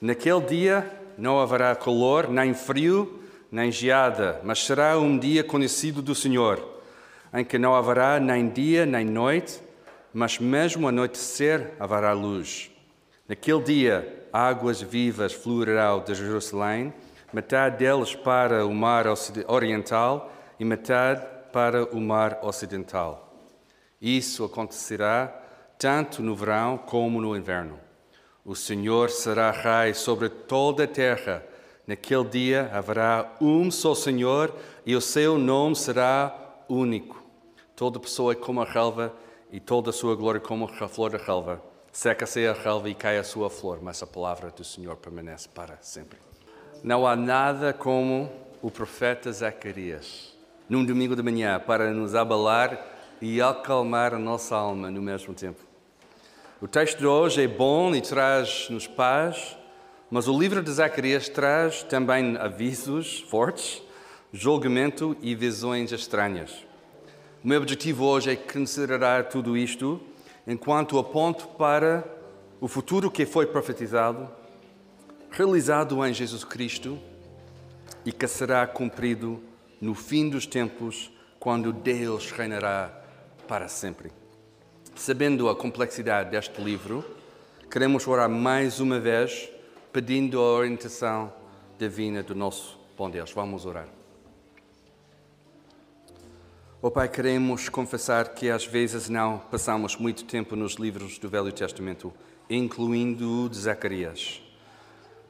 Naquele dia não haverá calor, nem frio, nem geada, mas será um dia conhecido do Senhor, em que não haverá nem dia nem noite, mas mesmo anoitecer haverá luz. Naquele dia, águas vivas fluirão de Jerusalém, metade deles para o mar oriental e metade para o mar ocidental. Isso acontecerá tanto no verão como no inverno. O Senhor será rei sobre toda a terra. Naquele dia haverá um só Senhor e o seu nome será único. Toda pessoa é como a relva e toda a sua glória como a flor da relva. Seca-se a relva e cai a sua flor, mas a palavra do Senhor permanece para sempre. Não há nada como o profeta Zacarias, num domingo de manhã, para nos abalar e acalmar a nossa alma no mesmo tempo. O texto de hoje é bom e traz-nos paz, mas o livro de Zacarias traz também avisos fortes, julgamento e visões estranhas. O meu objetivo hoje é considerar tudo isto enquanto aponto para o futuro que foi profetizado, realizado em Jesus Cristo e que será cumprido no fim dos tempos, quando Deus reinará para sempre. Sabendo a complexidade deste livro, queremos orar mais uma vez, pedindo a orientação divina do nosso bom Deus. Vamos orar. Oh Pai, queremos confessar que às vezes não passamos muito tempo nos livros do Velho Testamento, incluindo o de Zacarias.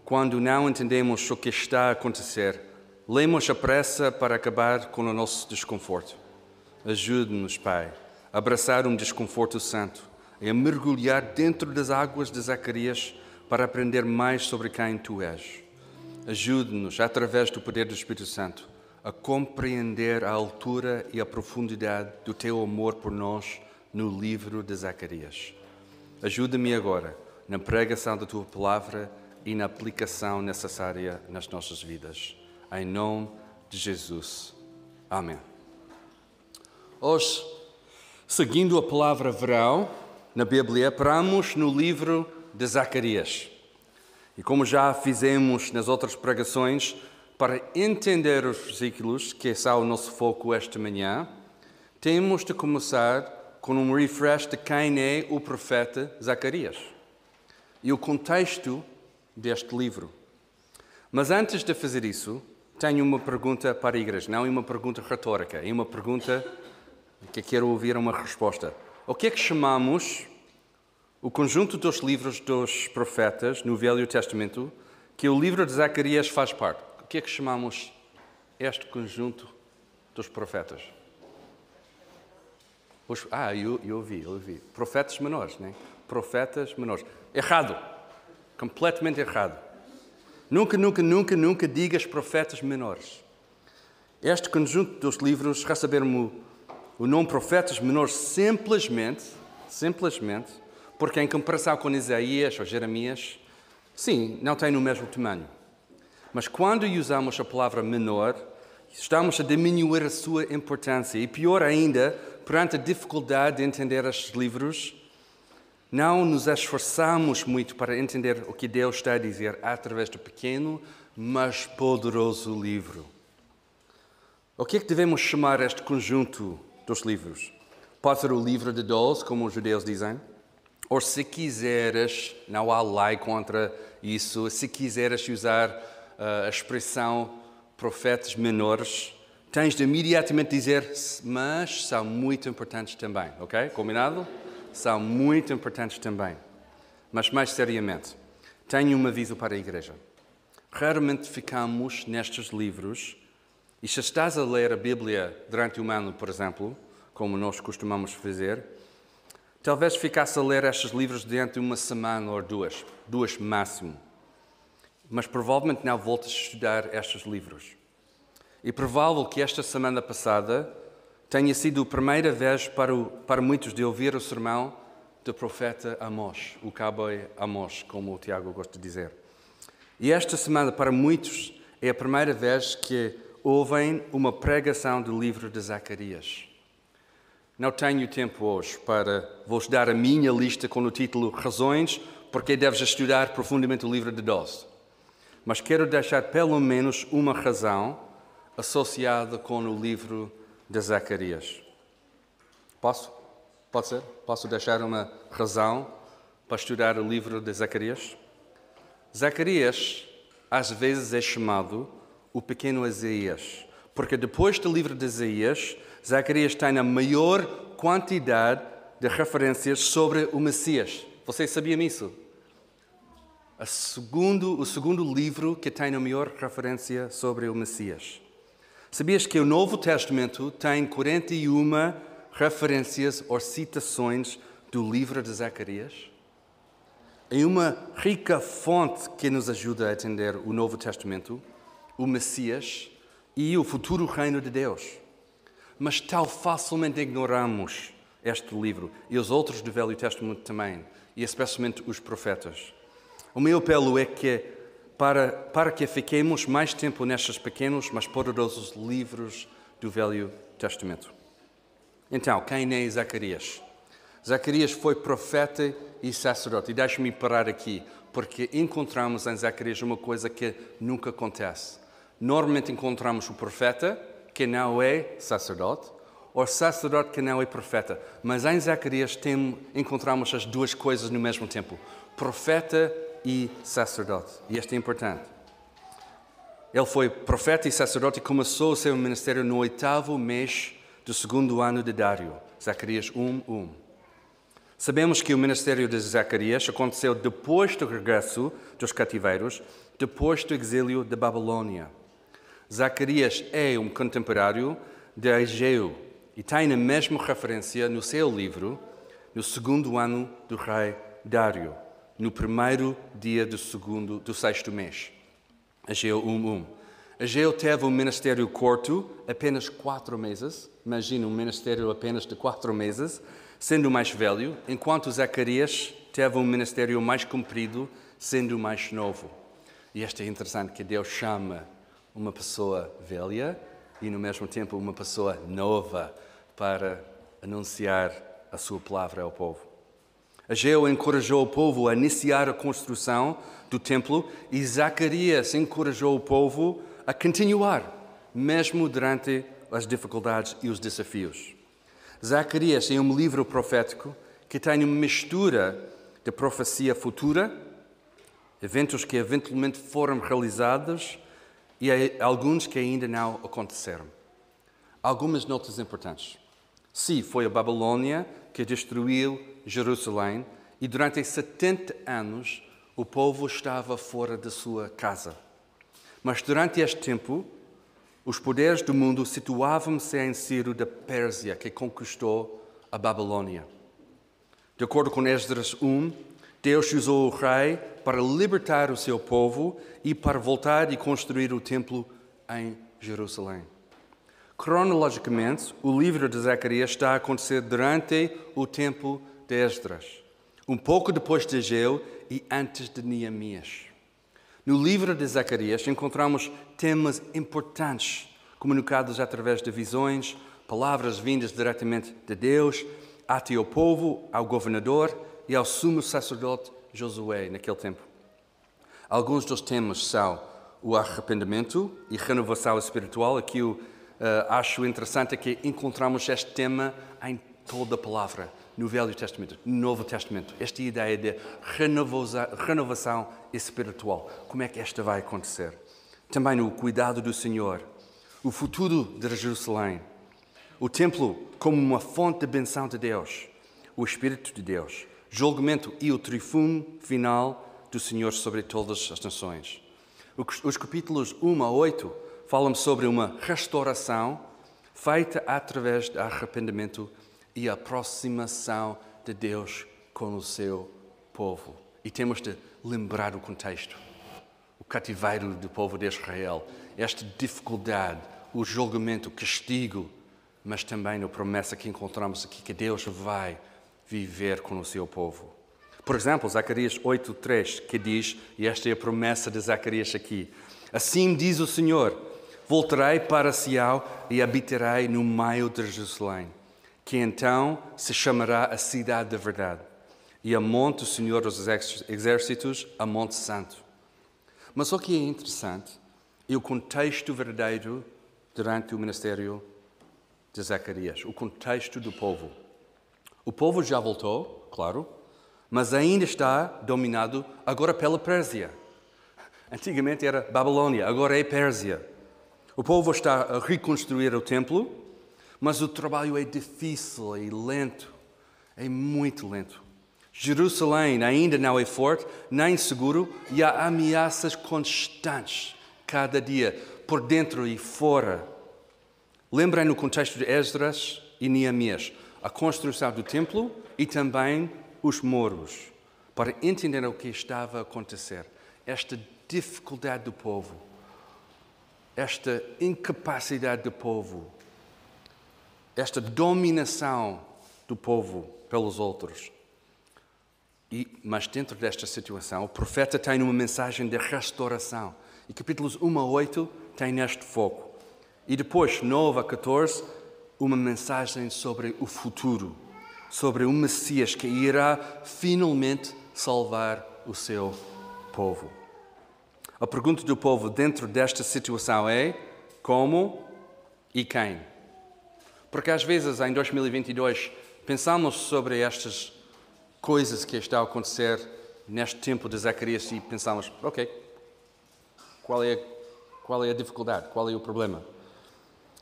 Quando não entendemos o que está a acontecer, lemos a pressa para acabar com o nosso desconforto. Ajude-nos, Pai abraçar um desconforto santo e a mergulhar dentro das águas de Zacarias para aprender mais sobre quem tu és. Ajude-nos, através do poder do Espírito Santo, a compreender a altura e a profundidade do teu amor por nós no livro de Zacarias. Ajuda-me agora na pregação da tua palavra e na aplicação necessária nas nossas vidas. Em nome de Jesus. Amém. Hoje Seguindo a palavra verão na Bíblia, paramos no livro de Zacarias. E como já fizemos nas outras pregações, para entender os versículos, que são o nosso foco esta manhã, temos de começar com um refresh de quem é o profeta Zacarias e o contexto deste livro. Mas antes de fazer isso, tenho uma pergunta para a igreja, não é uma pergunta retórica, é uma pergunta que quero ouvir uma resposta. O que é que chamamos o conjunto dos livros dos profetas no Velho Testamento, que o livro de Zacarias faz parte? O que é que chamamos este conjunto dos profetas? Os, ah, eu, eu ouvi, eu ouvi. Profetas menores, né? Profetas menores. Errado. Completamente errado. Nunca, nunca, nunca, nunca digas profetas menores. Este conjunto dos livros receberam o nome profetas menores simplesmente, simplesmente, porque em comparação com Isaías ou Jeremias, sim, não tem o mesmo tamanho. Mas quando usamos a palavra menor, estamos a diminuir a sua importância. E pior ainda, perante a dificuldade de entender estes livros, não nos esforçamos muito para entender o que Deus está a dizer através do pequeno, mas poderoso livro. O que é que devemos chamar este conjunto dos livros. Pode ser o livro de 12, como os judeus dizem, ou se quiseres, não há lei contra isso, se quiseres usar uh, a expressão profetas menores, tens de imediatamente dizer, mas são muito importantes também, ok? Combinado? São muito importantes também. Mas mais seriamente, tenho um aviso para a igreja. Raramente ficamos nestes livros e se estás a ler a Bíblia durante um ano, por exemplo, como nós costumamos fazer, talvez ficasse a ler estes livros de uma semana ou duas, duas máximo. Mas provavelmente não voltas a estudar estes livros. E provável que esta semana passada tenha sido a primeira vez para, o, para muitos de ouvir o sermão do profeta Amós, o cowboy Amós, como o Tiago gosta de dizer. E esta semana, para muitos, é a primeira vez que ouvem uma pregação do livro de Zacarias. Não tenho tempo hoje para vos dar a minha lista com o título Razões porque deves estudar profundamente o livro de 12. Mas quero deixar pelo menos uma razão associada com o livro de Zacarias. Posso? Pode ser? Posso deixar uma razão para estudar o livro de Zacarias? Zacarias, às vezes, é chamado o pequeno Isaías, porque depois do livro de Isaías, Zacarias tem a maior quantidade de referências sobre o Messias. Vocês sabiam isso? Segundo, o segundo livro que tem a maior referência sobre o Messias. Sabias que o Novo Testamento tem 41 referências ou citações do livro de Zacarias? Em uma rica fonte que nos ajuda a entender o Novo Testamento, o Messias e o futuro reino de Deus. Mas tal facilmente ignoramos este livro e os outros do Velho Testamento também, e especialmente os profetas. O meu apelo é que, para, para que fiquemos mais tempo nestes pequenos, mas poderosos livros do Velho Testamento. Então, quem é Zacarias? Zacarias foi profeta e sacerdote. E deixe-me parar aqui, porque encontramos em Zacarias uma coisa que nunca acontece. Normalmente encontramos o profeta, que não é sacerdote, ou sacerdote que não é profeta. Mas em Zacarias tem, encontramos as duas coisas no mesmo tempo: profeta e sacerdote. E isto é importante. Ele foi profeta e sacerdote e começou o seu ministério no oitavo mês do segundo ano de Dário, Zacarias 1, 1. Sabemos que o ministério de Zacarias aconteceu depois do regresso dos cativeiros, depois do exílio da Babilônia. Zacarias é um contemporâneo de Ageu e tem a mesma referência no seu livro, no segundo ano do rei Dário, no primeiro dia do, segundo, do sexto mês. Ageu 1.1. Ageu teve um ministério curto, apenas quatro meses. Imagina um ministério apenas de quatro meses, sendo mais velho, enquanto Zacarias teve um ministério mais comprido, sendo mais novo. E isto é interessante que Deus chama uma pessoa velha e, no mesmo tempo, uma pessoa nova para anunciar a sua palavra ao povo. Ageu encorajou o povo a iniciar a construção do templo e Zacarias encorajou o povo a continuar, mesmo durante as dificuldades e os desafios. Zacarias é um livro profético que tem uma mistura de profecia futura, eventos que eventualmente foram realizados e alguns que ainda não aconteceram. Algumas notas importantes. Sim, foi a Babilônia que destruiu Jerusalém e durante 70 anos o povo estava fora da sua casa. Mas durante este tempo, os poderes do mundo situavam-se em Ciro da Pérsia, que conquistou a Babilônia. De acordo com Esdras 1, Deus usou o rei para libertar o seu povo e para voltar e construir o templo em Jerusalém. Cronologicamente, o livro de Zacarias está a acontecer durante o tempo de Esdras, um pouco depois de Ageu e antes de Neemias. No livro de Zacarias encontramos temas importantes comunicados através de visões, palavras vindas diretamente de Deus, até ao povo, ao governador e ao sumo sacerdote Josué naquele tempo. Alguns dos temas são o arrependimento e renovação espiritual. Aqui eu uh, acho interessante é que encontramos este tema em toda a palavra, no Velho Testamento, no Novo Testamento. Esta ideia de renovação espiritual. Como é que esta vai acontecer? Também o cuidado do Senhor, o futuro de Jerusalém, o templo como uma fonte de benção de Deus, o Espírito de Deus, julgamento e o triunfo final do Senhor sobre todas as nações. Os capítulos 1 a 8 falam sobre uma restauração feita através do arrependimento e aproximação de Deus com o seu povo. E temos de lembrar o contexto. O cativeiro do povo de Israel, esta dificuldade, o julgamento, o castigo, mas também a promessa que encontramos aqui que Deus vai viver com o seu povo. Por exemplo, Zacarias 8:3, que diz, e esta é a promessa de Zacarias aqui: Assim diz o Senhor: Voltarei para Sião e habitarei no meio de Jerusalém, que então se chamará a cidade da verdade, e a monte do Senhor dos Exércitos, a Monte Santo. Mas o que é interessante é o contexto verdadeiro durante o ministério de Zacarias, o contexto do povo. O povo já voltou, claro, mas ainda está dominado agora pela Pérsia. Antigamente era Babilônia, agora é Pérsia. O povo está a reconstruir o templo, mas o trabalho é difícil e lento. É muito lento. Jerusalém ainda não é forte, nem seguro, e há ameaças constantes cada dia, por dentro e fora. Lembrem no contexto de Esdras e Neemias, a construção do templo e também os muros, para entender o que estava a acontecer. Esta dificuldade do povo, esta incapacidade do povo, esta dominação do povo pelos outros. E, mas dentro desta situação, o profeta tem uma mensagem de restauração. E capítulos 1 a 8 tem neste foco. E depois, 9 a 14, uma mensagem sobre o futuro, sobre o Messias que irá finalmente salvar o seu povo. A pergunta do povo dentro desta situação é: como e quem? Porque às vezes, em 2022, pensamos sobre estas coisas que estão a acontecer neste tempo de Zacarias e pensamos: ok, qual é, qual é a dificuldade? Qual é o problema?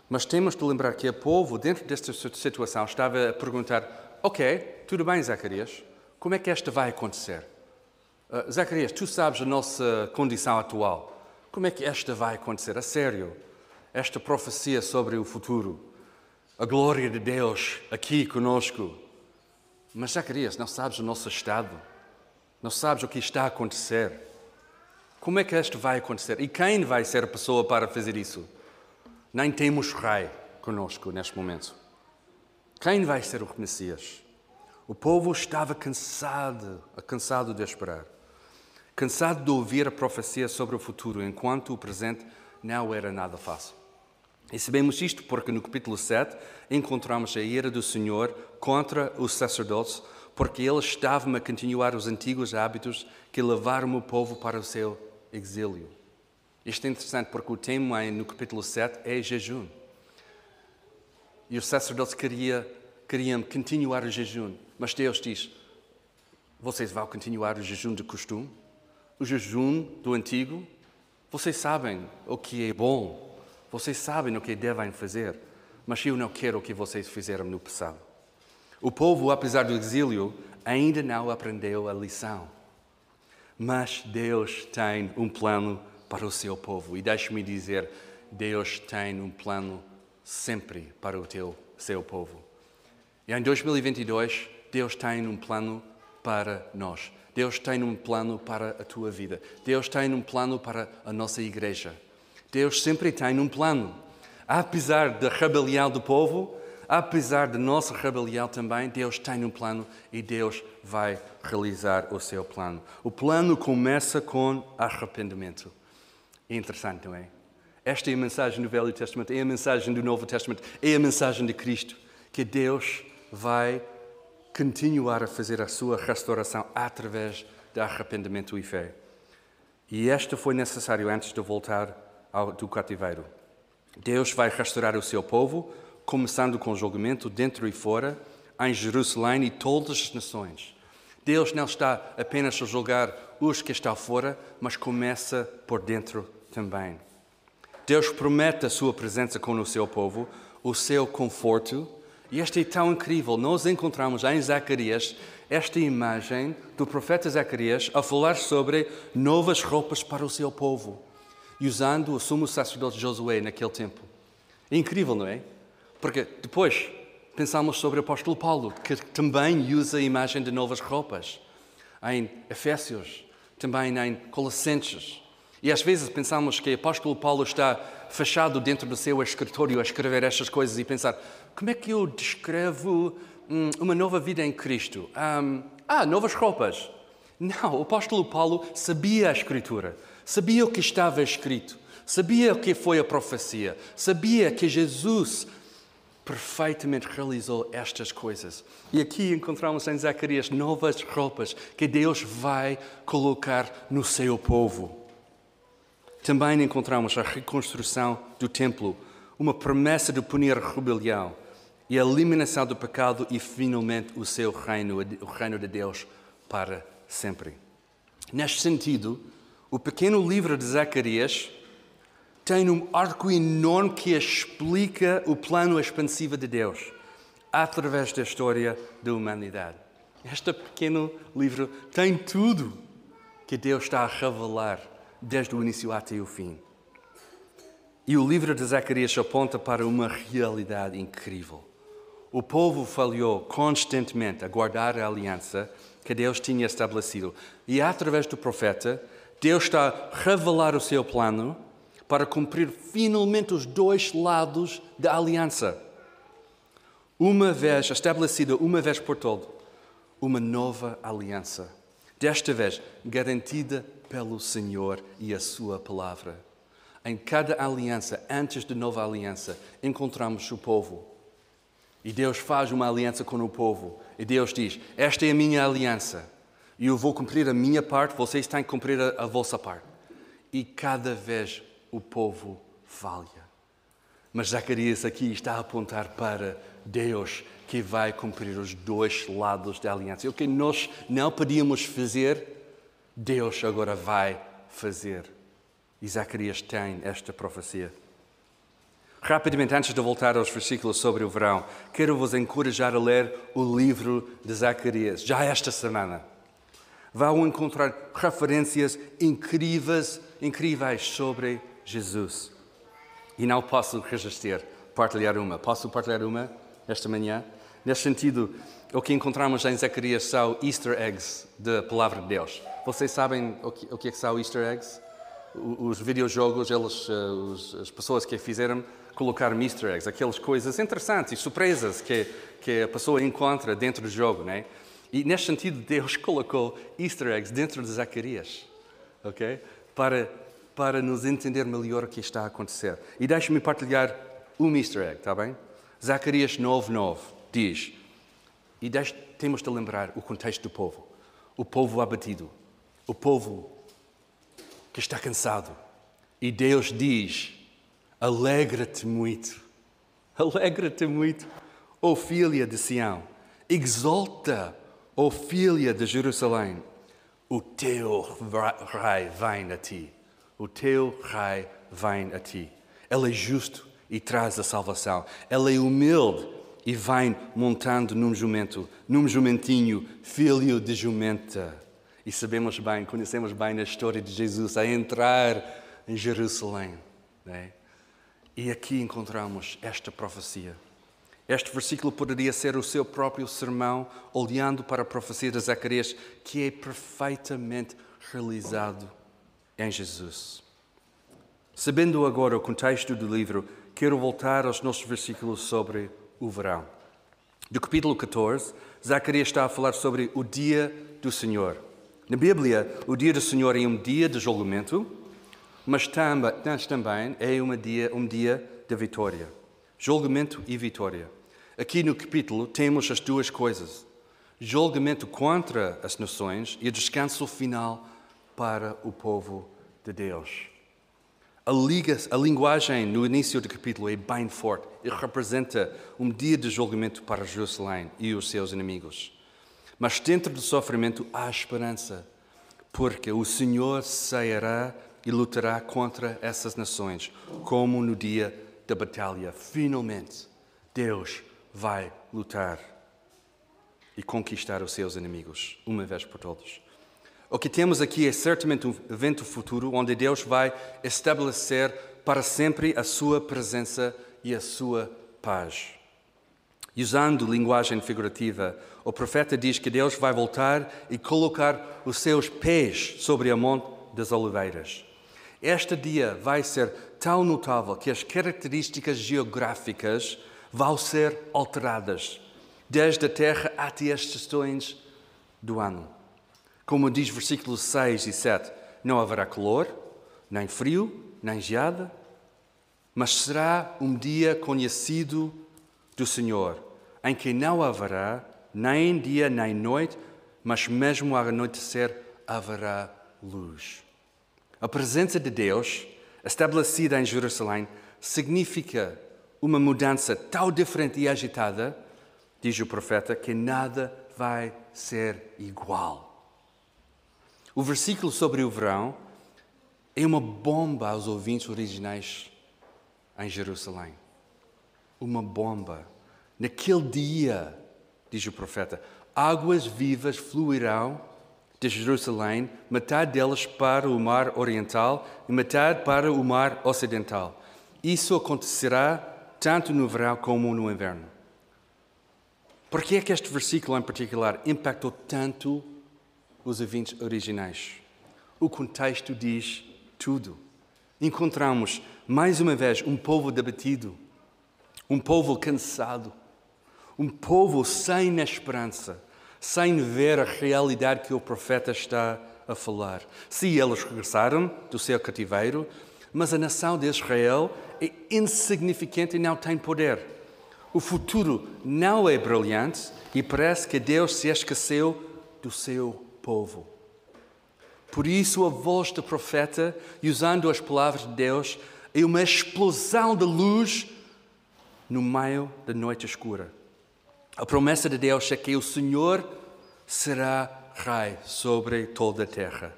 Mas temos de lembrar que o povo, dentro desta situação, estava a perguntar: Ok, tudo bem, Zacarias, como é que esta vai acontecer? Uh, Zacarias, tu sabes a nossa condição atual. Como é que esta vai acontecer? A sério? Esta profecia sobre o futuro, a glória de Deus aqui conosco. Mas, Zacarias, não sabes o nosso estado, não sabes o que está a acontecer. Como é que isto vai acontecer? E quem vai ser a pessoa para fazer isso? Nem temos rei conosco neste momento. Quem vai ser o Messias? O povo estava cansado, cansado de esperar, cansado de ouvir a profecia sobre o futuro, enquanto o presente não era nada fácil. E sabemos isto porque no capítulo 7 encontramos a ira do Senhor contra os sacerdotes, porque eles estavam a continuar os antigos hábitos que levaram o povo para o seu exílio. Isto é interessante porque o tema no capítulo 7 é jejum. E os sacerdotes queriam, queriam continuar o jejum, mas Deus diz: vocês vão continuar o jejum de costume? O jejum do antigo? Vocês sabem o que é bom, vocês sabem o que devem fazer, mas eu não quero o que vocês fizeram no passado. O povo, apesar do exílio, ainda não aprendeu a lição. Mas Deus tem um plano para o seu povo. E deixe-me dizer, Deus tem um plano sempre para o teu, seu povo. E em 2022, Deus tem um plano para nós. Deus tem um plano para a tua vida. Deus tem um plano para a nossa igreja. Deus sempre tem um plano. Apesar da rebelião do povo, apesar da nossa rebelião também, Deus tem um plano e Deus vai realizar o seu plano. O plano começa com arrependimento. É interessante, não é? Esta é a mensagem do Velho Testamento, é a mensagem do Novo Testamento, é a mensagem de Cristo, que Deus vai continuar a fazer a sua restauração através de arrependimento e fé. E esta foi necessário antes de voltar ao, do cativeiro. Deus vai restaurar o seu povo, começando com o julgamento dentro e fora, em Jerusalém e todas as nações. Deus não está apenas a julgar os que estão fora, mas começa por dentro também. Deus promete a sua presença com o seu povo, o seu conforto, e isto é tão incrível. Nós encontramos em Zacarias esta imagem do profeta Zacarias a falar sobre novas roupas para o seu povo, usando o sumo sacerdote Josué naquele tempo. É incrível, não é? Porque depois pensamos sobre o apóstolo Paulo, que também usa a imagem de novas roupas. Em Efésios, também em Colossenses. E às vezes pensamos que o apóstolo Paulo está fechado dentro do seu escritório a escrever estas coisas e pensar: como é que eu descrevo hum, uma nova vida em Cristo? Um, ah, novas roupas. Não, o apóstolo Paulo sabia a Escritura, sabia o que estava escrito, sabia o que foi a profecia, sabia que Jesus perfeitamente realizou estas coisas. E aqui encontramos em Zacarias novas roupas que Deus vai colocar no seu povo. Também encontramos a reconstrução do templo, uma promessa de punir a rebelião e a eliminação do pecado e finalmente o seu reino, o reino de Deus para sempre. Neste sentido, o pequeno livro de Zacarias tem um arco enorme que explica o plano expansivo de Deus através da história da humanidade. Este pequeno livro tem tudo que Deus está a revelar desde o início até o fim. E o livro de Zacarias aponta para uma realidade incrível. O povo falhou constantemente a guardar a aliança que Deus tinha estabelecido. E através do profeta, Deus está a revelar o seu plano para cumprir finalmente os dois lados da aliança. Uma vez estabelecida, uma vez por todo, uma nova aliança. Desta vez garantida pelo Senhor e a Sua palavra. Em cada aliança, antes da nova aliança, encontramos o povo. E Deus faz uma aliança com o povo. E Deus diz: Esta é a minha aliança. E eu vou cumprir a minha parte, vocês têm que cumprir a, a vossa parte. E cada vez o povo falha. Mas Zacarias aqui está a apontar para Deus que vai cumprir os dois lados da aliança. O que nós não podíamos fazer, Deus agora vai fazer. E Zacarias tem esta profecia. Rapidamente, antes de voltar aos versículos sobre o verão, quero vos encorajar a ler o livro de Zacarias, já esta semana. Vão encontrar referências incríveis, incríveis sobre Jesus. E não posso resistir partilhar uma. Posso partilhar uma esta manhã? Nesse sentido, o que encontramos em Zacarias são easter eggs da palavra de Deus. Vocês sabem o que, o que é são easter eggs? Os videojogos, eles, eh, as pessoas que fizeram, colocaram easter eggs, aquelas coisas interessantes e surpresas que, que a pessoa encontra dentro do jogo, né? E nesse sentido, Deus colocou easter eggs dentro de Zacarias, ok? Para para nos entender melhor o que está a acontecer. E deixe-me partilhar um easter egg, está bem? Zacarias 9:9 diz, e deixe, temos de lembrar o contexto do povo. O povo abatido, o povo que está cansado. E Deus diz: Alegra-te muito, alegra-te muito, ó filha de Sião, exalta, ó filha de Jerusalém, o teu rei vem a ti o teu rei vem a ti. Ele é justo e traz a salvação. Ele é humilde e vem montando num jumento, num jumentinho, filho de jumenta. E sabemos bem, conhecemos bem a história de Jesus a entrar em Jerusalém. Né? E aqui encontramos esta profecia. Este versículo poderia ser o seu próprio sermão, olhando para a profecia de Zacarias, que é perfeitamente realizado em Jesus. Sabendo agora o contexto do livro, quero voltar aos nossos versículos sobre o verão. Do capítulo 14, Zacarias está a falar sobre o dia do Senhor. Na Bíblia, o dia do Senhor é um dia de julgamento, mas também é um dia, um dia de vitória. Julgamento e vitória. Aqui no capítulo temos as duas coisas: julgamento contra as nações e descanso final para o povo de Deus. A, liga, a linguagem no início do capítulo é bem forte e representa um dia de julgamento para Jerusalém e os seus inimigos. Mas dentro do sofrimento há esperança, porque o Senhor sairá e lutará contra essas nações, como no dia da batalha. Finalmente, Deus vai lutar e conquistar os seus inimigos, uma vez por todas. O que temos aqui é certamente um evento futuro onde Deus vai estabelecer para sempre a sua presença e a sua paz. E usando linguagem figurativa, o profeta diz que Deus vai voltar e colocar os seus pés sobre a Monte das Oliveiras. Este dia vai ser tão notável que as características geográficas vão ser alteradas, desde a terra até as estações do ano. Como diz versículos 6 e 7, não haverá calor, nem frio, nem geada, mas será um dia conhecido do Senhor, em que não haverá nem dia nem noite, mas mesmo ao anoitecer haverá luz. A presença de Deus, estabelecida em Jerusalém, significa uma mudança tão diferente e agitada, diz o profeta, que nada vai ser igual. O versículo sobre o verão é uma bomba aos ouvintes originais em Jerusalém. Uma bomba. Naquele dia, diz o profeta, águas vivas fluirão de Jerusalém, metade delas para o mar oriental e metade para o mar ocidental. Isso acontecerá tanto no verão como no inverno. Por que é que este versículo em particular impactou tanto os ouvintes originais? O contexto diz tudo. Encontramos, mais uma vez, um povo debatido, um povo cansado, um povo sem esperança, sem ver a realidade que o profeta está a falar. Se eles regressaram do seu cativeiro, mas a nação de Israel é insignificante e não tem poder. O futuro não é brilhante e parece que Deus se esqueceu do seu povo. Por isso, a voz do profeta, usando as palavras de Deus, é uma explosão de luz no meio da noite escura. A promessa de Deus é que o Senhor será Rei sobre toda a terra.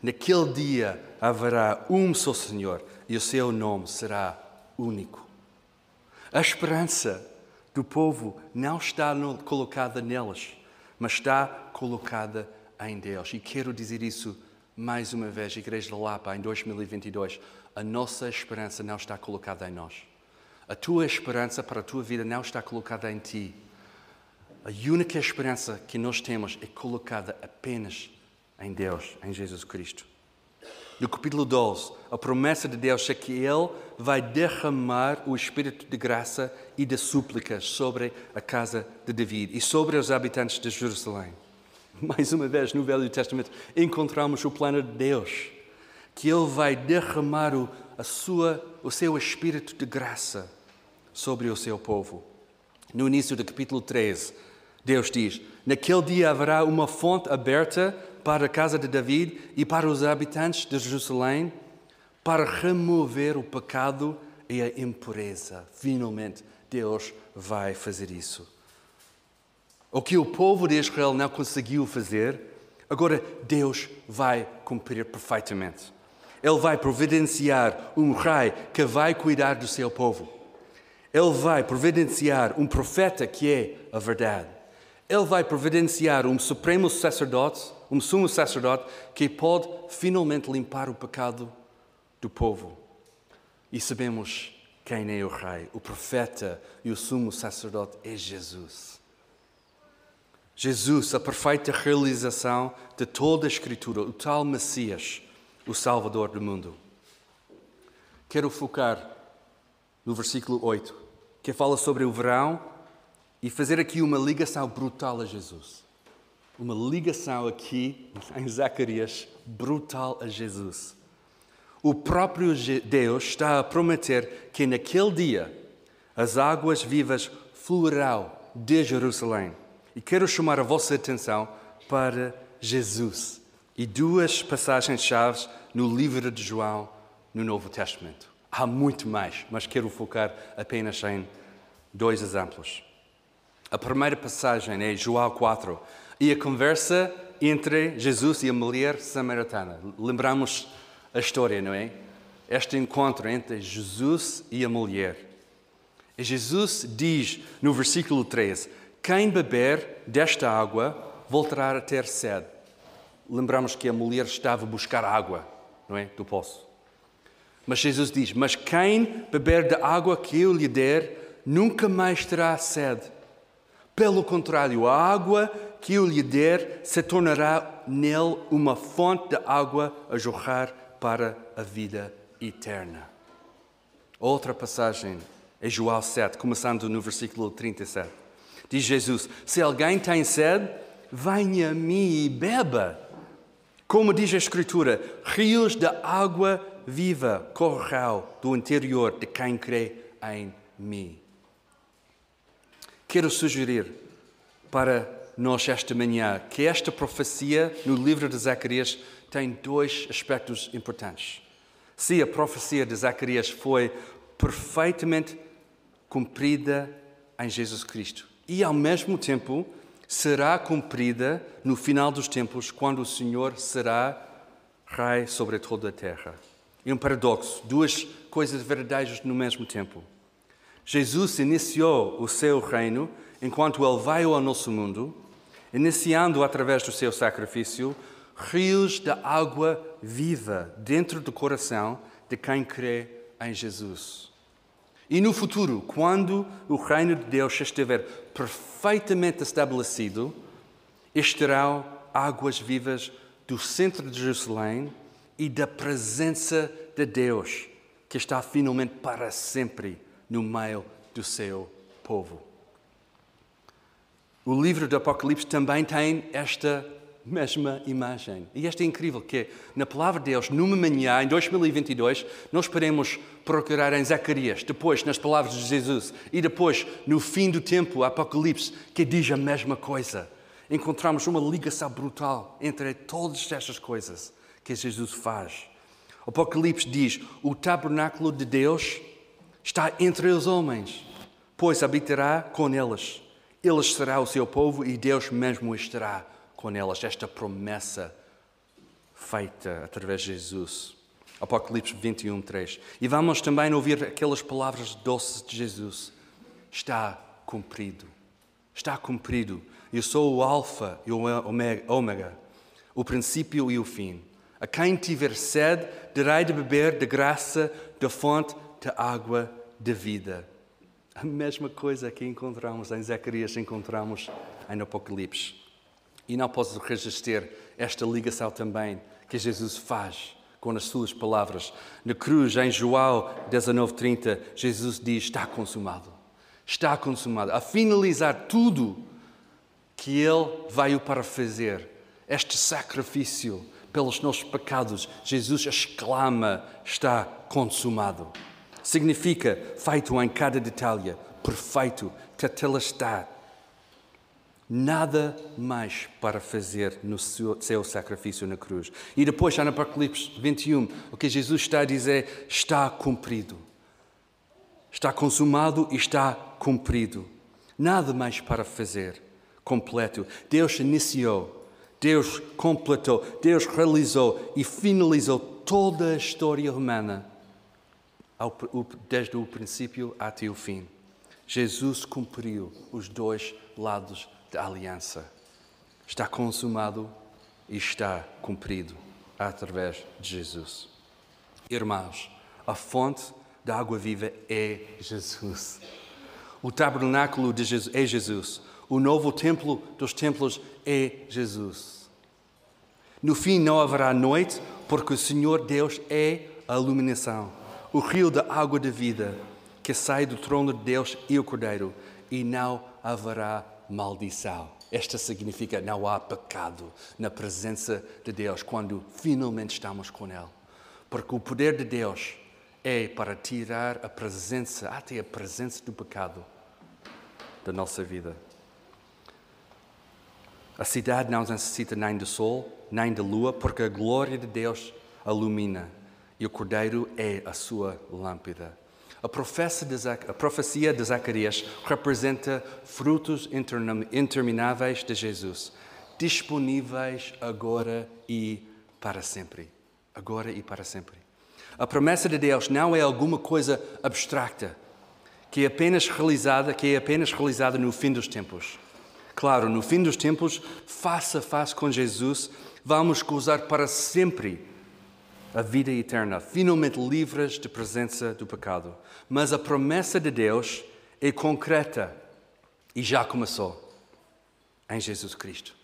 Naquele dia haverá um só Senhor e o seu nome será único. A esperança do povo não está colocada neles, mas está colocada em Deus. E quero dizer isso mais uma vez, Igreja de Lapa, em 2022, a nossa esperança não está colocada em nós. A tua esperança para a tua vida não está colocada em ti. A única esperança que nós temos é colocada apenas em Deus, em Jesus Cristo. No capítulo 12, a promessa de Deus é que Ele vai derramar o Espírito de graça e de súplicas sobre a casa de David e sobre os habitantes de Jerusalém. Mais uma vez, no Velho Testamento, encontramos o plano de Deus, que Ele vai derramar o, a sua, o seu espírito de graça sobre o seu povo. No início do capítulo 13, Deus diz: Naquele dia haverá uma fonte aberta para a casa de David e para os habitantes de Jerusalém, para remover o pecado e a impureza. Finalmente, Deus vai fazer isso. O que o povo de Israel não conseguiu fazer, agora Deus vai cumprir perfeitamente. Ele vai providenciar um rei que vai cuidar do seu povo. Ele vai providenciar um profeta que é a verdade. Ele vai providenciar um supremo sacerdote, um sumo sacerdote, que pode finalmente limpar o pecado do povo. E sabemos quem é o rei. O profeta e o sumo sacerdote é Jesus. Jesus, a perfeita realização de toda a Escritura, o tal Messias, o Salvador do mundo. Quero focar no versículo 8, que fala sobre o verão e fazer aqui uma ligação brutal a Jesus. Uma ligação aqui em Zacarias brutal a Jesus. O próprio Deus está a prometer que naquele dia as águas vivas fluirão de Jerusalém e quero chamar a vossa atenção para Jesus e duas passagens-chave no livro de João, no Novo Testamento. Há muito mais, mas quero focar apenas em dois exemplos. A primeira passagem é João 4 e a conversa entre Jesus e a mulher samaritana. Lembramos a história, não é? Este encontro entre Jesus e a mulher. E Jesus diz no versículo 13: quem beber desta água voltará a ter sede. Lembramos que a mulher estava a buscar água, não é? Do poço. Mas Jesus diz: Mas quem beber da água que eu lhe der, nunca mais terá sede. Pelo contrário, a água que eu lhe der se tornará nele uma fonte de água a jorrar para a vida eterna. Outra passagem é João 7, começando no versículo 37. Diz Jesus: Se alguém tem sede, venha a mim e beba. Como diz a Escritura, rios de água viva correrão do interior de quem crê em mim. quero sugerir para nós esta manhã que esta profecia no livro de Zacarias tem dois aspectos importantes. Se a profecia de Zacarias foi perfeitamente cumprida em Jesus Cristo e, ao mesmo tempo, será cumprida no final dos tempos, quando o Senhor será Rei sobre toda a terra. É um paradoxo, duas coisas verdadeiras no mesmo tempo. Jesus iniciou o seu reino enquanto ele veio ao nosso mundo, iniciando através do seu sacrifício rios de água viva dentro do coração de quem crê em Jesus. E no futuro, quando o reino de Deus estiver perfeitamente estabelecido, estarão águas vivas do centro de Jerusalém e da presença de Deus, que está finalmente para sempre no meio do seu povo. O livro do Apocalipse também tem esta mesma imagem. E isto é incrível, que na palavra de Deus, numa manhã, em 2022, nós podemos procurar em Zacarias, depois nas palavras de Jesus, e depois no fim do tempo, Apocalipse, que diz a mesma coisa. Encontramos uma ligação brutal entre todas estas coisas que Jesus faz. Apocalipse diz: o tabernáculo de Deus está entre os homens, pois habitará com eles. Eles será o seu povo e Deus mesmo estará com elas esta promessa feita através de Jesus. Apocalipse 21, 3. E vamos também ouvir aquelas palavras doces de Jesus. Está cumprido. Está cumprido. Eu sou o Alfa e o Ômega, o princípio e o fim. A quem tiver sede, darei de beber da graça da fonte da água da vida. A mesma coisa que encontramos em Zacarias, encontramos em Apocalipse. E não posso resistir esta ligação também que Jesus faz com as suas palavras. Na cruz, em João 19:30, Jesus diz: Está consumado. Está consumado. A finalizar tudo que Ele veio para fazer, este sacrifício pelos nossos pecados, Jesus exclama: Está consumado. Significa feito em cada detalhe, perfeito, tetelestai nada mais para fazer no seu, seu, sacrifício na cruz. E depois, já no Apocalipse 21, o que Jesus está a dizer está cumprido. Está consumado e está cumprido. Nada mais para fazer. Completo. Deus iniciou, Deus completou, Deus realizou e finalizou toda a história humana, desde o princípio até o fim. Jesus cumpriu os dois lados da aliança. Está consumado e está cumprido através de Jesus. Irmãos, a fonte da água viva é Jesus. O tabernáculo de Jesus é Jesus. O novo templo dos templos é Jesus. No fim não haverá noite, porque o Senhor Deus é a iluminação, o rio da água da vida que sai do trono de Deus e o Cordeiro, e não haverá maldição. Esta significa não há pecado na presença de Deus quando finalmente estamos com Ele. Porque o poder de Deus é para tirar a presença, até a presença do pecado da nossa vida. A cidade não necessita nem do sol, nem da lua, porque a glória de Deus ilumina e o cordeiro é a sua lâmpada. A, profecia de Zacarias representa frutos intermináveis de Jesus, disponíveis agora e para sempre. Agora e para sempre. A promessa de Deus não é alguma coisa abstracta, que é apenas realizada, que é apenas realizada no fim dos tempos. Claro, no fim dos tempos, face a face com Jesus, vamos gozar para sempre a vida eterna, finalmente livres de presença do pecado. Mas a promessa de Deus é concreta e já começou em Jesus Cristo.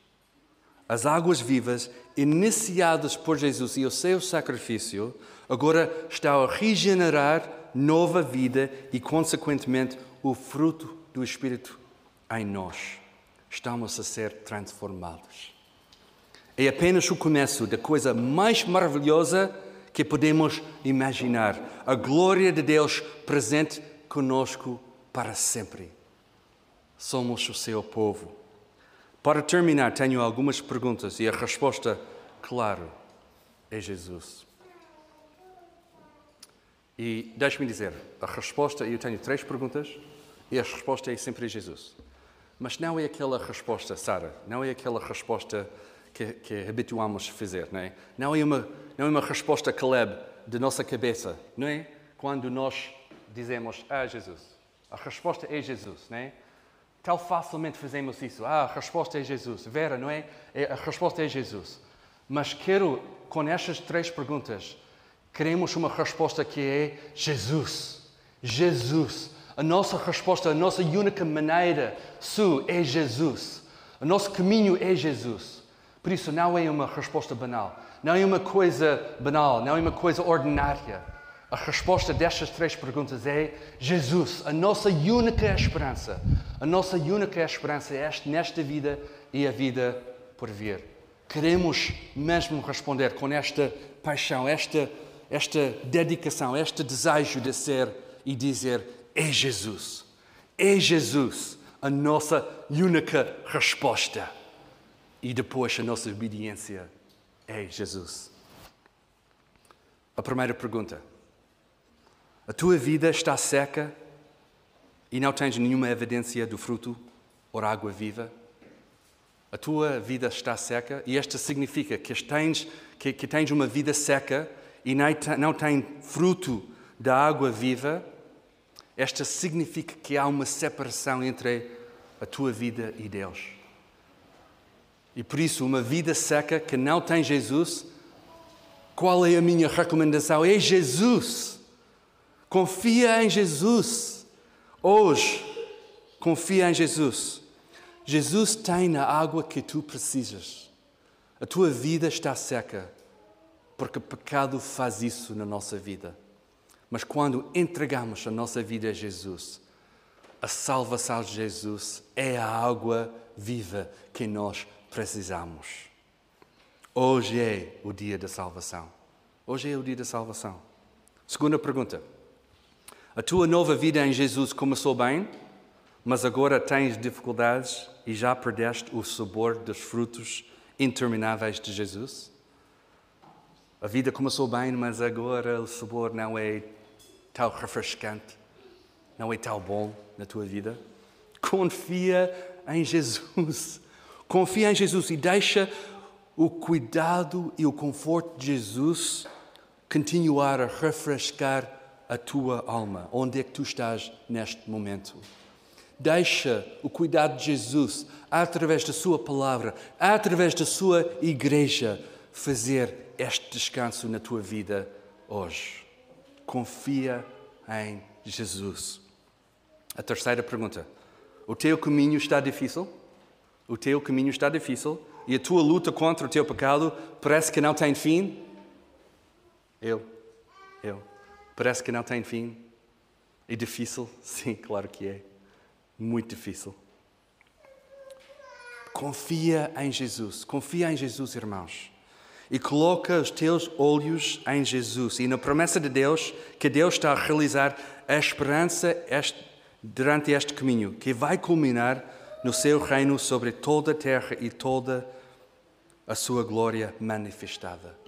As águas vivas, iniciadas por Jesus e o seu sacrifício, agora estão a regenerar nova vida e, consequentemente, o fruto do Espírito em nós. Estamos a ser transformados é apenas o começo da coisa mais maravilhosa que podemos imaginar. A glória de Deus presente conosco para sempre. somos o seu povo. Para terminar, tenho algumas perguntas e a resposta, claro, é Jesus. E deixe-me dizer, a resposta, eu tenho três perguntas e a resposta é sempre Jesus. Mas não é aquela resposta, Sara, não é aquela resposta que, que habituamos a fazer, não é? Não é uma, não é uma resposta Caleb de nossa cabeça, não é? Quando nós dizemos, ah, Jesus. A resposta é Jesus, não é? Tão facilmente fazemos isso. Ah, a resposta é Jesus. Vera, não é? é a resposta é Jesus. Mas quero, com estas três perguntas, queremos uma resposta que é Jesus. Jesus. A nossa resposta, a nossa única maneira, su, é Jesus. O nosso caminho é Jesus. Por isso, não é uma resposta banal. Não é uma coisa banal, não é uma coisa ordinária. A resposta destas três perguntas é Jesus, a nossa única esperança. A nossa única esperança é esta, nesta vida e a vida por vir. Queremos mesmo responder com esta paixão, esta, esta dedicação, este desejo de ser e dizer: é Jesus. É Jesus a nossa única resposta. E depois a nossa obediência é Jesus. A primeira pergunta: A tua vida está seca e não tens nenhuma evidência do fruto ou água viva? A tua vida está seca e isto significa que tens, que, que tens uma vida seca e não tem fruto da água viva. Esta significa que há uma separação entre a tua vida e Deus. E por isso, uma vida seca que não tem Jesus, qual é a minha recomendação? É Jesus. Confia em Jesus. Hoje, confia em Jesus. Jesus tem a água que tu precisas. A tua vida está seca, porque o pecado faz isso na nossa vida. Mas quando entregamos a nossa vida a Jesus, a salvação de Jesus é a água viva que nós precisamos. Hoje é o dia da salvação. Hoje é o dia da salvação. Segunda pergunta. A tua nova vida em Jesus começou bem, mas agora tens dificuldades e já perdeste o sabor dos frutos intermináveis de Jesus? A vida começou bem, mas agora o sabor não é tão refrescante, não é tão bom na tua vida? Confia em Jesus. Confia em Jesus e deixa o cuidado e o conforto de Jesus continuar a refrescar a tua alma, onde é que tu estás neste momento. Deixa o cuidado de Jesus, através da Sua palavra, através da Sua igreja, fazer este descanso na tua vida hoje. Confia em Jesus. A terceira pergunta: O teu caminho está difícil? O teu caminho está difícil e a tua luta contra o teu pecado parece que não tem fim? Eu, eu. Parece que não tem fim? É difícil? Sim, claro que é. Muito difícil. Confia em Jesus, confia em Jesus, irmãos. E coloca os teus olhos em Jesus e na promessa de Deus que Deus está a realizar a esperança este, durante este caminho, que vai culminar no seu reino sobre toda a terra e toda a sua glória manifestada.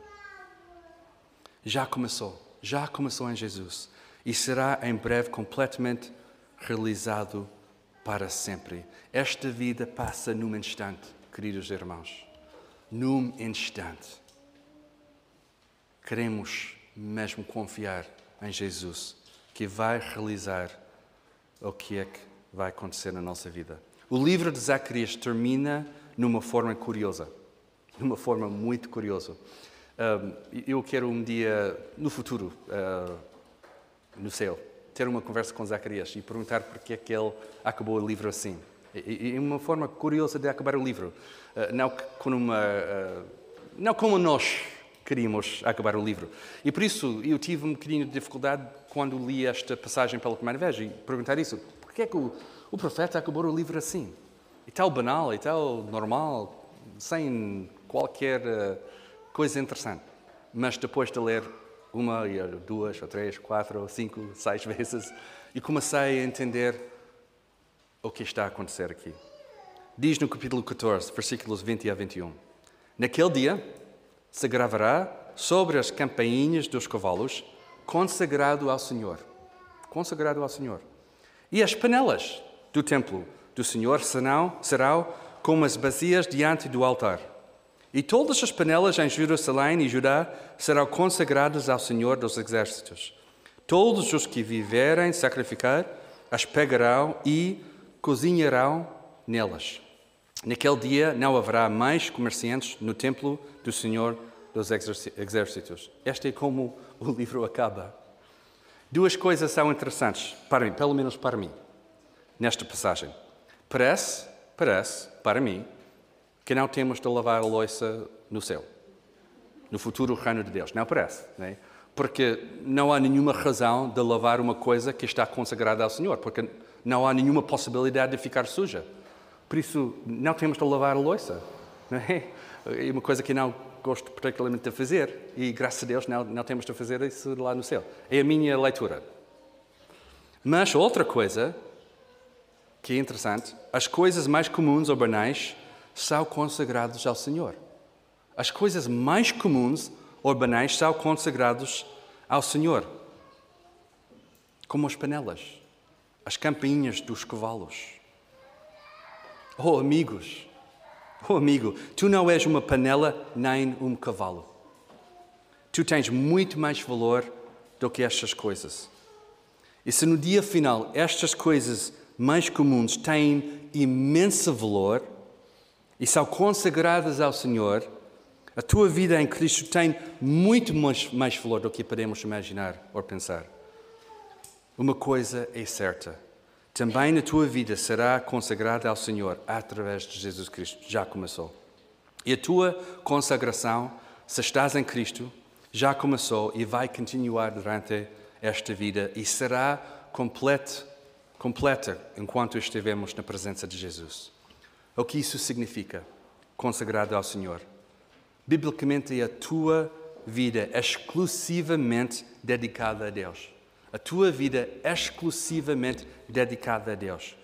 Já começou, já começou em Jesus e será em breve completamente realizado para sempre. Esta vida passa num instante, queridos irmãos. Num instante. Queremos mesmo confiar em Jesus, que vai realizar o que é que vai acontecer na nossa vida. O livro de Zacarias termina numa forma curiosa, numa forma muito curiosa. eu quero um dia, no futuro, uh, no céu, ter uma conversa com Zacarias e perguntar porque é que ele acabou o livro assim. E uma forma curiosa de acabar o livro, uh, não com uma, uh, não como nós queríamos acabar o livro. E por isso eu tive um bocadinho de dificuldade quando li esta passagem pela primeira vez e perguntar isso. Porquê é que o o profeta acabou o livro assim. E tal banal, e tal normal, sem qualquer uh, coisa interessante. Mas depois de ler uma, duas, ou três, quatro, cinco, seis vezes, e comecei a entender o que está a acontecer aqui. Diz no capítulo 14, versículos 20 a 21. Naquele dia se gravará sobre as campainhas dos cavalos, consagrado ao Senhor. Consagrado ao Senhor. E as panelas do templo do Senhor serão, serão como as bacias diante do altar. E todas as panelas em Jerusalém e Judá serão consagradas ao Senhor dos exércitos. Todos os que viverem sacrificar as pegarão e cozinharão nelas. Naquele dia não haverá mais comerciantes no templo do Senhor dos exércitos. Este é como o livro acaba. Duas coisas são interessantes para mim, pelo menos para mim, nesta passagem. Parece, parece, para mim, que não temos de lavar a louça no céu, no futuro reino de Deus. Não parece, não é? Porque não há nenhuma razão de lavar uma coisa que está consagrada ao Senhor, porque não há nenhuma possibilidade de ficar suja. Por isso, não temos de lavar a louça. É? é uma coisa que não gosto particularmente de fazer e, graças a Deus, não, não temos de fazer isso lá no céu. É a minha leitura. Mas outra coisa que é interessante, as coisas mais comuns ou banais são consagradas ao Senhor. As coisas mais comuns ou banais são consagradas ao Senhor. Como as panelas, as campainhas dos cavalos. Oh, amigos, oh, amigo, tu não és uma panela nem um cavalo. Tu tens muito mais valor do que estas coisas. E se no dia final estas coisas mais comuns têm imenso valor e são consagradas ao Senhor, a tua vida em Cristo tem muito mais, mais valor do que podemos imaginar ou pensar. Uma coisa é certa: também a tua vida será consagrada ao Senhor através de Jesus Cristo. Já começou. E a tua consagração, se estás em Cristo, já começou e vai continuar durante esta vida e será completa completa enquanto estivemos na presença de Jesus. O que isso significa? Consagrado ao Senhor. Biblicamente é a tua vida exclusivamente dedicada a Deus. A tua vida exclusivamente dedicada a Deus.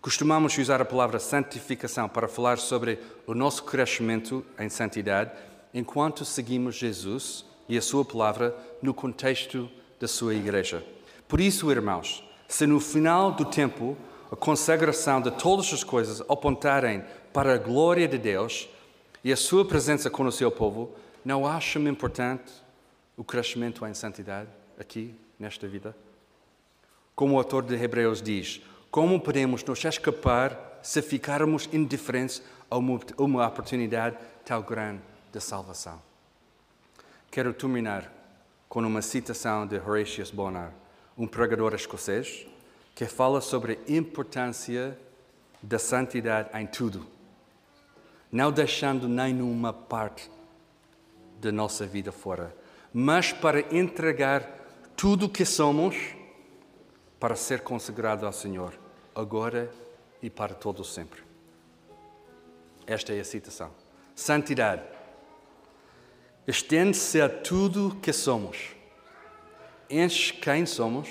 Costumamos usar a palavra santificação para falar sobre o nosso crescimento em santidade enquanto seguimos Jesus e a Sua palavra no contexto da Sua igreja. Por isso, irmãos, se no final do tempo a consagração de todas as coisas apontarem para a glória de Deus e a sua presença com o seu povo, não acham importante o crescimento em santidade aqui, nesta vida? Como o autor de Hebreus diz, como podemos nos escapar se ficarmos indiferentes a uma, uma oportunidade tão grande de salvação? Quero terminar com uma citação de Horatius Bonar um pregador escocês, que fala sobre a importância da santidade em tudo, não deixando nenhuma parte da nossa vida fora, mas para entregar tudo o que somos para ser consagrado ao Senhor, agora e para todo sempre. Esta é a citação. Santidade estende-se a tudo que somos enche quem somos,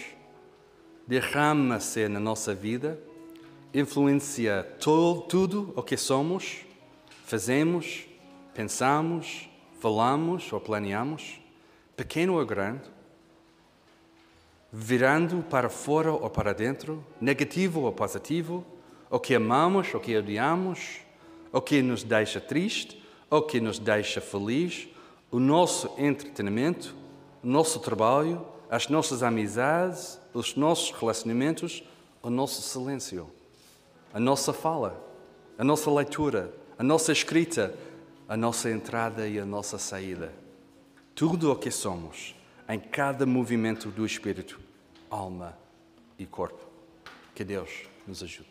derrama-se na nossa vida, influencia todo, tudo o que somos, fazemos, pensamos, falamos ou planeamos, pequeno ou grande, virando para fora ou para dentro, negativo ou positivo, o que amamos, o que odiamos, o que nos deixa triste, o que nos deixa feliz, o nosso entretenimento, o nosso trabalho, as nossas amizades, os nossos relacionamentos, o nosso silêncio, a nossa fala, a nossa leitura, a nossa escrita, a nossa entrada e a nossa saída. Tudo o que somos, em cada movimento do espírito, alma e corpo. Que Deus nos ajude.